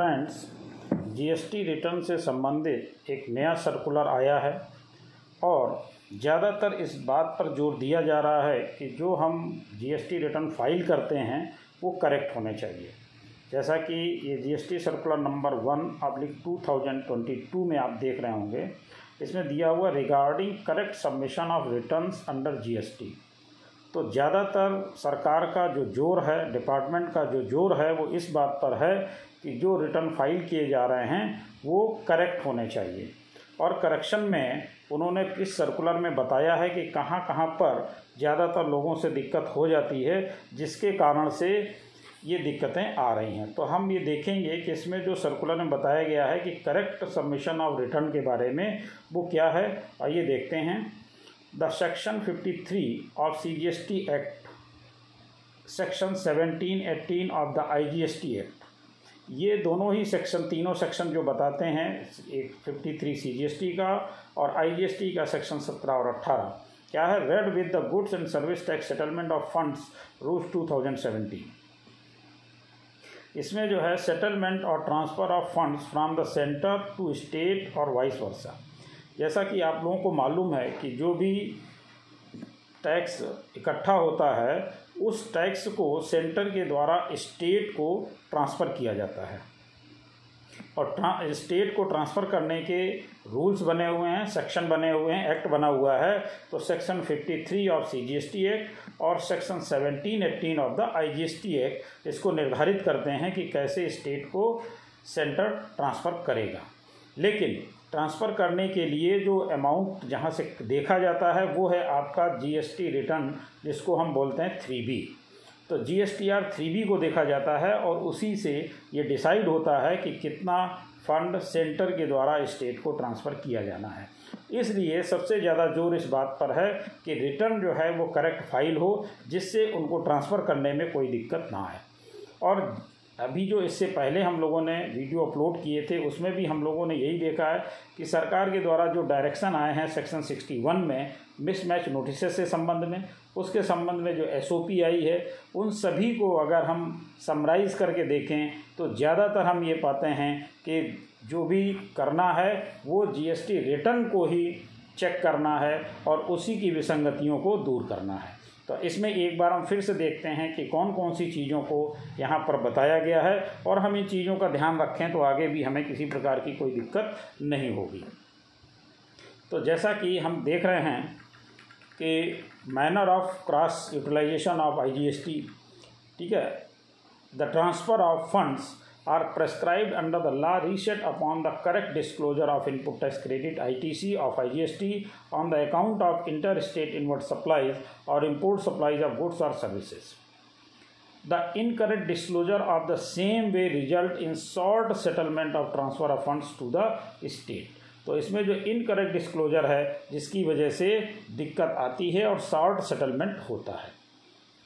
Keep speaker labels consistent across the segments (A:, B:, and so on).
A: Friends GST return से संबंधित एक नया सर्कुलर आया है और ज़्यादातर इस बात पर ज़ोर दिया जा रहा है कि जो हम जीएसटी रिटर्न फ़ाइल करते हैं, वो करेक्ट होने चाहिए। जैसा कि ये GST circular number one oblique two thousand twenty two में आप देख रहे होंगे, इसमें दिया हुआ regarding correct submission of returns under GST तो ज़्यादातर सरकार का जो ज़ोर है, डिपार्टमेंट का जो ज़ोर है, वो इस बात पर है कि जो रिटर्न फ़ाइल किए जा रहे हैं, वो करेक्ट होने चाहिए। और करेक्शन में उन्होंने इस सर्कुलर में बताया है कि कहाँ कहाँ पर ज़्यादातर लोगों से दिक्कत हो जाती है, जिसके कारण से ये दिक्कतें आ रही हैं। तो हम ये देखेंगे कि इसमें जो सर्कुलर में बताया गया है कि करेक्ट सबमिशन ऑफ़ रिटर्न के बारे में वो क्या है आइए देखते हैं। The section 53 of C G S T act, section 17 18 of the I G S T act. ये दोनों ही सेक्शन, तीनों सेक्शन जो बताते हैं, एक fifty three C G S T का और आई जी एस टी का सेक्शन सत्रह और अट्ठारह क्या है? Read with the goods and service tax settlement of funds rules two thousand seventeen इसमें जो है सेटलमेंट और transfer of funds from the centre to state और वाइस वर्सा जैसा कि आप लोगों को मालूम है कि जो भी टैक्स इकट्ठा होता है, उस टैक्स को सेंटर के द्वारा स्टेट को ट्रांसफ़र किया जाता है। और स्टेट को ट्रांसफ़र करने के रूल्स बने हुए हैं, सेक्शन बने हुए हैं, एक्ट बना हुआ है। तो section 53 of C G S T act और section 17 18 of the I G S T act, इसको निर्धारित करते हैं कि कैसे स्टेट को सेंटर ट्रांसफ़र करेगा। लेकिन ट्रांसफ़र करने के लिए जो अमाउंट जहाँ से देखा जाता है, वो है आपका जीएसटी रिटर्न जिसको हम बोलते हैं थ्री बी तो G S T R three B को देखा जाता है और उसी से ये डिसाइड होता है कि कितना फंड सेंटर के द्वारा स्टेट को ट्रांसफ़र किया जाना है। इसलिए सबसे ज़्यादा ज़ोर इस बात पर है कि रिटर्न जो है वो करेक्ट फ़ाइल हो, जिससे उनको ट्रांसफ़र करने में कोई दिक्कत ना आए। और अभी जो इससे पहले हम लोगों ने वीडियो अपलोड किए थे, उसमें भी हम लोगों ने यही देखा है कि सरकार के द्वारा जो डायरेक्शन आए हैं सेक्शन 61 में मिसमैच नोटिस से संबंध में, उसके संबंध में जो एस आई है, उन सभी को अगर हम समराइज़ करके देखें तो ज़्यादातर हम ये पाते हैं कि जो भी करना है, वो जीएसटी रिटर्न को ही चेक करना है और उसी की विसंगतियों को दूर करना है। तो इसमें एक बार हम फिर से देखते हैं कि कौन कौन सी चीज़ों को यहाँ पर बताया गया है और हम इन चीज़ों का ध्यान रखें तो आगे भी हमें किसी प्रकार की कोई दिक्कत नहीं होगी। तो जैसा कि हम देख रहे हैं कि manner of cross utilisation of IGST ठीक है? The transfer of funds are prescribed under the law reset upon the correct disclosure of input tax credit ITC of IGST on the account of interstate inward supplies or import supplies of goods or services. The incorrect disclosure of the same way result in short settlement of transfer of funds to the state. तो इसमें जो incorrect disclosure है जिसकी वजह से दिक्कत आती है और शॉर्ट सेटलमेंट होता है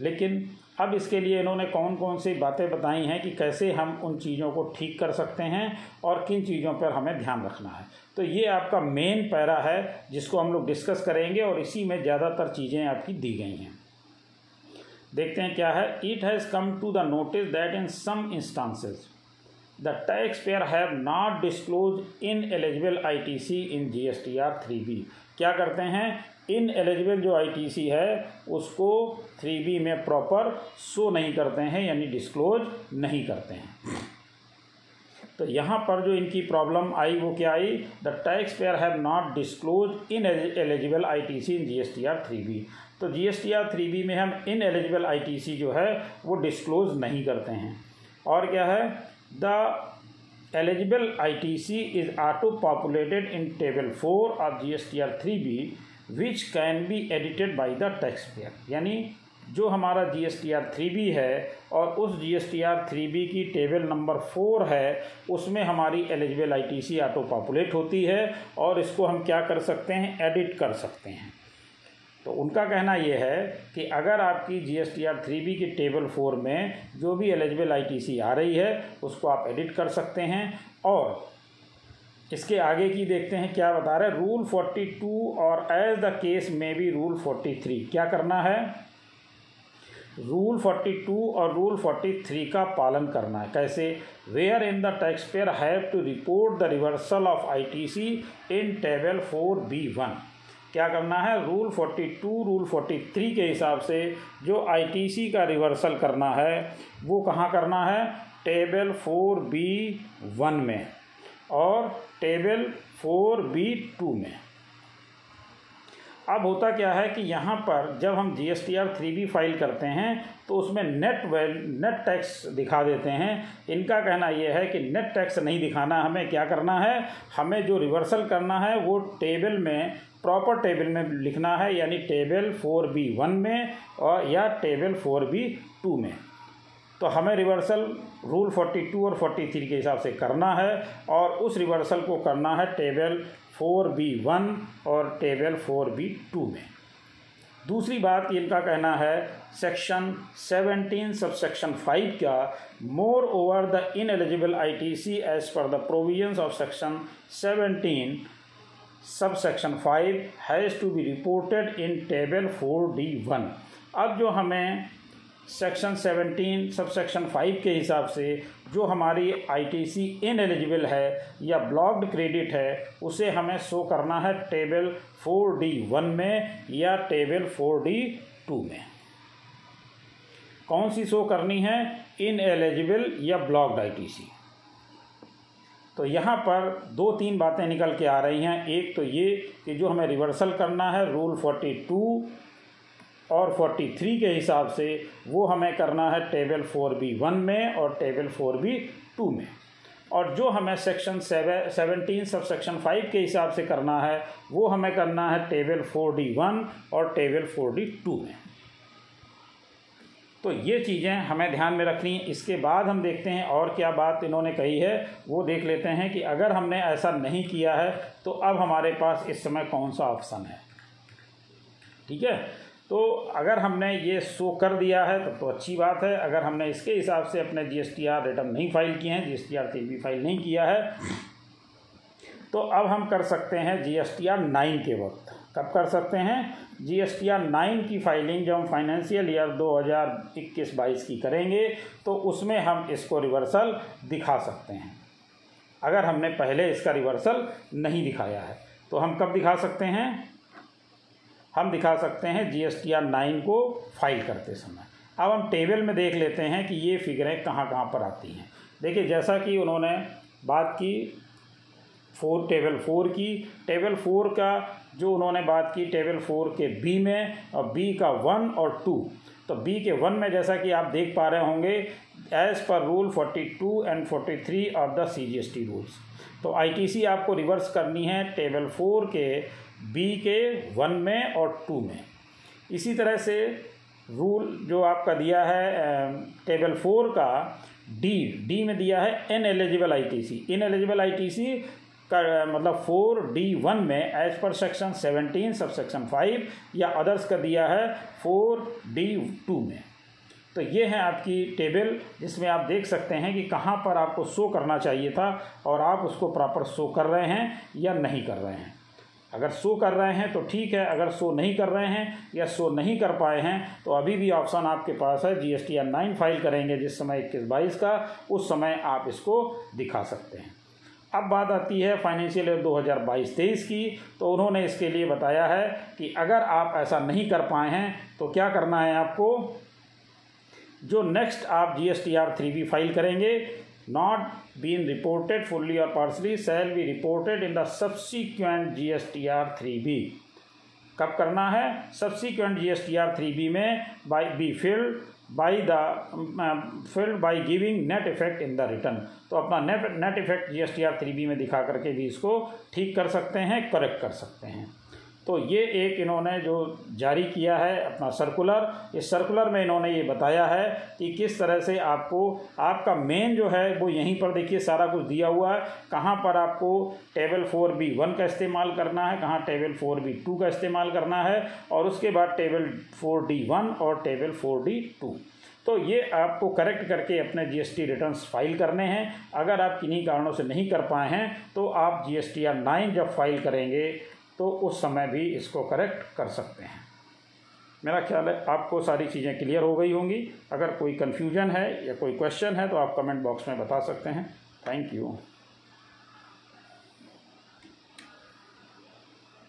A: लेकिन अब इसके लिए इन्होंने कौन कौन सी बातें बताई हैं कि कैसे हम उन चीज़ों को ठीक कर सकते हैं और किन चीज़ों पर हमें ध्यान रखना है। तो ये आपका मेन पैरा है, जिसको हम लोग डिस्कस करेंगे और इसी में ज़्यादातर चीज़ें आपकी दी गई हैं। देखते हैं क्या है। It has come to the notice that in some instances the taxpayer have not disclose ineligible I T C in G S T R three B क्या करते हैं? इन एलिजिबल जो आईटीसी है, उसको थ्री बी में proper show नहीं करते हैं, यानी डिस्क्लोज नहीं करते हैं। तो यहाँ पर जो इनकी प्रॉब्लम आई, वो क्या आई? The taxpayer have not disclose ineligible I T C in G S T R three B तो G S T R three B में हम इन एलिजिबल आई टी सी जो है, वो डिस्क्लोज नहीं करते हैं। और क्या है? The eligible I T C is auto populated in table four of G S T R three B which can be edited by the taxpayer यानी जो हमारा G S T R three B है और उस G S T R three B की table number four है, उसमें हमारी eligible I T C auto populate होती है और इसको हम क्या कर सकते हैं? एडिट कर सकते हैं। तो उनका कहना ये है कि अगर आपकी G S T R three B की टेबल फोर में जो भी एलिजिबल आई टी सी आ रही है, उसको आप एडिट कर सकते हैं और इसके आगे की देखते हैं क्या बता रहे रूल फोर्टी टू और एज द केस में भी रूल फोर्टी थ्री क्या करना है? रूल 42 और रूल 43 का पालन करना है। कैसे? Wherein the taxpayer have to report the reversal of ITC in table four B one क्या करना है? रूल 42 रूल 43 के हिसाब से जो आईटीसी का रिवर्सल करना है, वो कहाँ करना है? टेबल फोर बी वन में और टेबल फोर बी टू में। अब होता क्या है कि यहाँ पर जब हम G S T R three B file करते हैं तो उसमें नेट वेल नेट टैक्स दिखा देते हैं। इनका कहना यह है कि नेट टैक्स नहीं दिखाना हमें क्या करना है? हमें जो रिवर्सल करना है, वो टेबल में प्रॉपर टेबल में लिखना है, यानी टेबल फोर बी वन में और या टेबल फोर बी टू में। तो हमें रिवर्सल रूल 42 और 43 के हिसाब से करना है और उस रिवर्सल को करना है टेबल फोर बी वन और टेबल फोर बी टू में। दूसरी बात इनका कहना है सेक्शन 17 सब सेक्शन फाइव का moreover the ineligible I T C as per the provisions of section 17 sub section five has to be reported in table four D one अब जो हमें section seventeen sub section five के हिसाब से जो हमारी ITC in eligible है या ब्लॉक्ड क्रेडिट है, उसे हमें शो करना है टेबल फोर डी वन में या टेबल फोर डी टू में। कौन सी शो करनी है? इन एलिजिबल या ब्लॉक्ड आईटीसी तो यहाँ पर दो तीन बातें निकल के आ रही हैं। एक तो ये कि जो हमें रिवर्सल करना है रूल फोर्टी टू और 43 के हिसाब से, वो हमें करना है टेबल फोर बी वन में और टेबल फोर बी टू में। और जो हमें section seven seventeen sub section five के हिसाब से करना है, वो हमें करना है टेबल फोर डी वन और टेबल फोर डी टू में। तो ये चीज़ें हमें ध्यान में रखनी है। इसके बाद हम देखते हैं और क्या बात इन्होंने कही है। वो देख लेते हैं कि अगर हमने ऐसा नहीं किया है तो अब हमारे पास इस समय कौन सा ऑप्शन है? ठीक है? तो अगर हमने ये शो कर दिया है तब तो, अच्छी बात है। अगर हमने इसके हिसाब से अपने जी रिटर्न नहीं फ़ाइल किए हैं जी एस टी आर भी फ़ाइल नहीं किया है तो अब हम कर सकते हैं G S T R nine के वक्त। कब कर सकते हैं? G S T R nine की फाइलिंग जब हम फाइनेंशियल ईयर दो हज़ार इक्कीस बाईस की करेंगे तो उसमें हम इसको रिवर्सल दिखा सकते हैं। अगर हमने पहले इसका रिवर्सल नहीं दिखाया है तो हम कब दिखा सकते हैं? हम दिखा सकते हैं G S T R nine को फ़ाइल करते समय। अब हम टेबल में देख लेते हैं कि ये फिगरें कहाँ कहाँ पर आती हैं। देखिए, जैसा कि उन्होंने बात की फोर टेबल फोर की टेबल फोर का जो उन्होंने बात की टेबल फोर के बी में और बी का वन और टू। तो बी के वन में जैसा कि आप देख पा रहे होंगे as per rule forty two and forty three of the C G S T rules तो आई टी सी आपको रिवर्स करनी है टेबल फोर के, बी के वन में और टू में। इसी तरह से रूल जो आपका दिया है टेबल फोर का, डी डी में दिया है ineligible ITC ineligible ITC का मतलब फोर डी वन में as per section seventeen sub section five या अदर्स का दिया है फोर डी टू में। तो ये है आपकी टेबल जिसमें आप देख सकते हैं कि कहाँ पर आपको शो करना चाहिए था और आप उसको प्रॉपर शो कर रहे हैं या नहीं कर रहे हैं। अगर शो कर रहे हैं तो ठीक है, अगर शो नहीं कर रहे हैं या शो नहीं कर पाए हैं तो अभी भी ऑप्शन आपके पास है G S T nine file करेंगे जिस समय इक्कीस बाईस का, उस समय आप इसको दिखा सकते हैं। अब बात आती है फाइनेंशियल ईयर 2022-23 की तो उन्होंने इसके लिए बताया है कि अगर आप ऐसा नहीं कर पाए हैं तो क्या करना है आपको? जो नेक्स्ट आप G S T R three B file करेंगे नॉट बीन रिपोर्टेड फुल्ली और partially shall be reported in the subsequent G S T R three 3B कब करना है? Subsequent G S T R three B में by be filled by the filled by giving net effect in the return तो अपना net net effect G S T R three B में दिखा करके भी इसको ठीक कर सकते हैं करेक्ट कर सकते हैं। तो ये एक इन्होंने जो जारी किया है अपना सर्कुलर इस सर्कुलर में इन्होंने ये बताया है कि किस तरह से आपको, आपका मेन जो है वो यहीं पर देखिए सारा कुछ दिया हुआ है। कहाँ पर आपको टेबल फोर बी वन का इस्तेमाल करना है, कहाँ टेबल फोर बी टू का इस्तेमाल करना है, और उसके बाद टेबल फोर डी वन और टेबल फोर डी टू तो ये आपको करेक्ट करके अपने जीएसटी रिटर्न्स फ़ाइल करने हैं। अगर आप किन्हीं कारणों से नहीं कर पाए हैं तो आप जीएसटी आर नाइन जब फ़ाइल करेंगे तो उस समय भी इसको करेक्ट कर सकते हैं। मेरा ख्याल है आपको सारी चीज़ें क्लियर हो गई होंगी। अगर कोई कन्फ्यूज़न है या कोई क्वेश्चन है तो आप कमेंट बॉक्स में बता सकते हैं। Thank you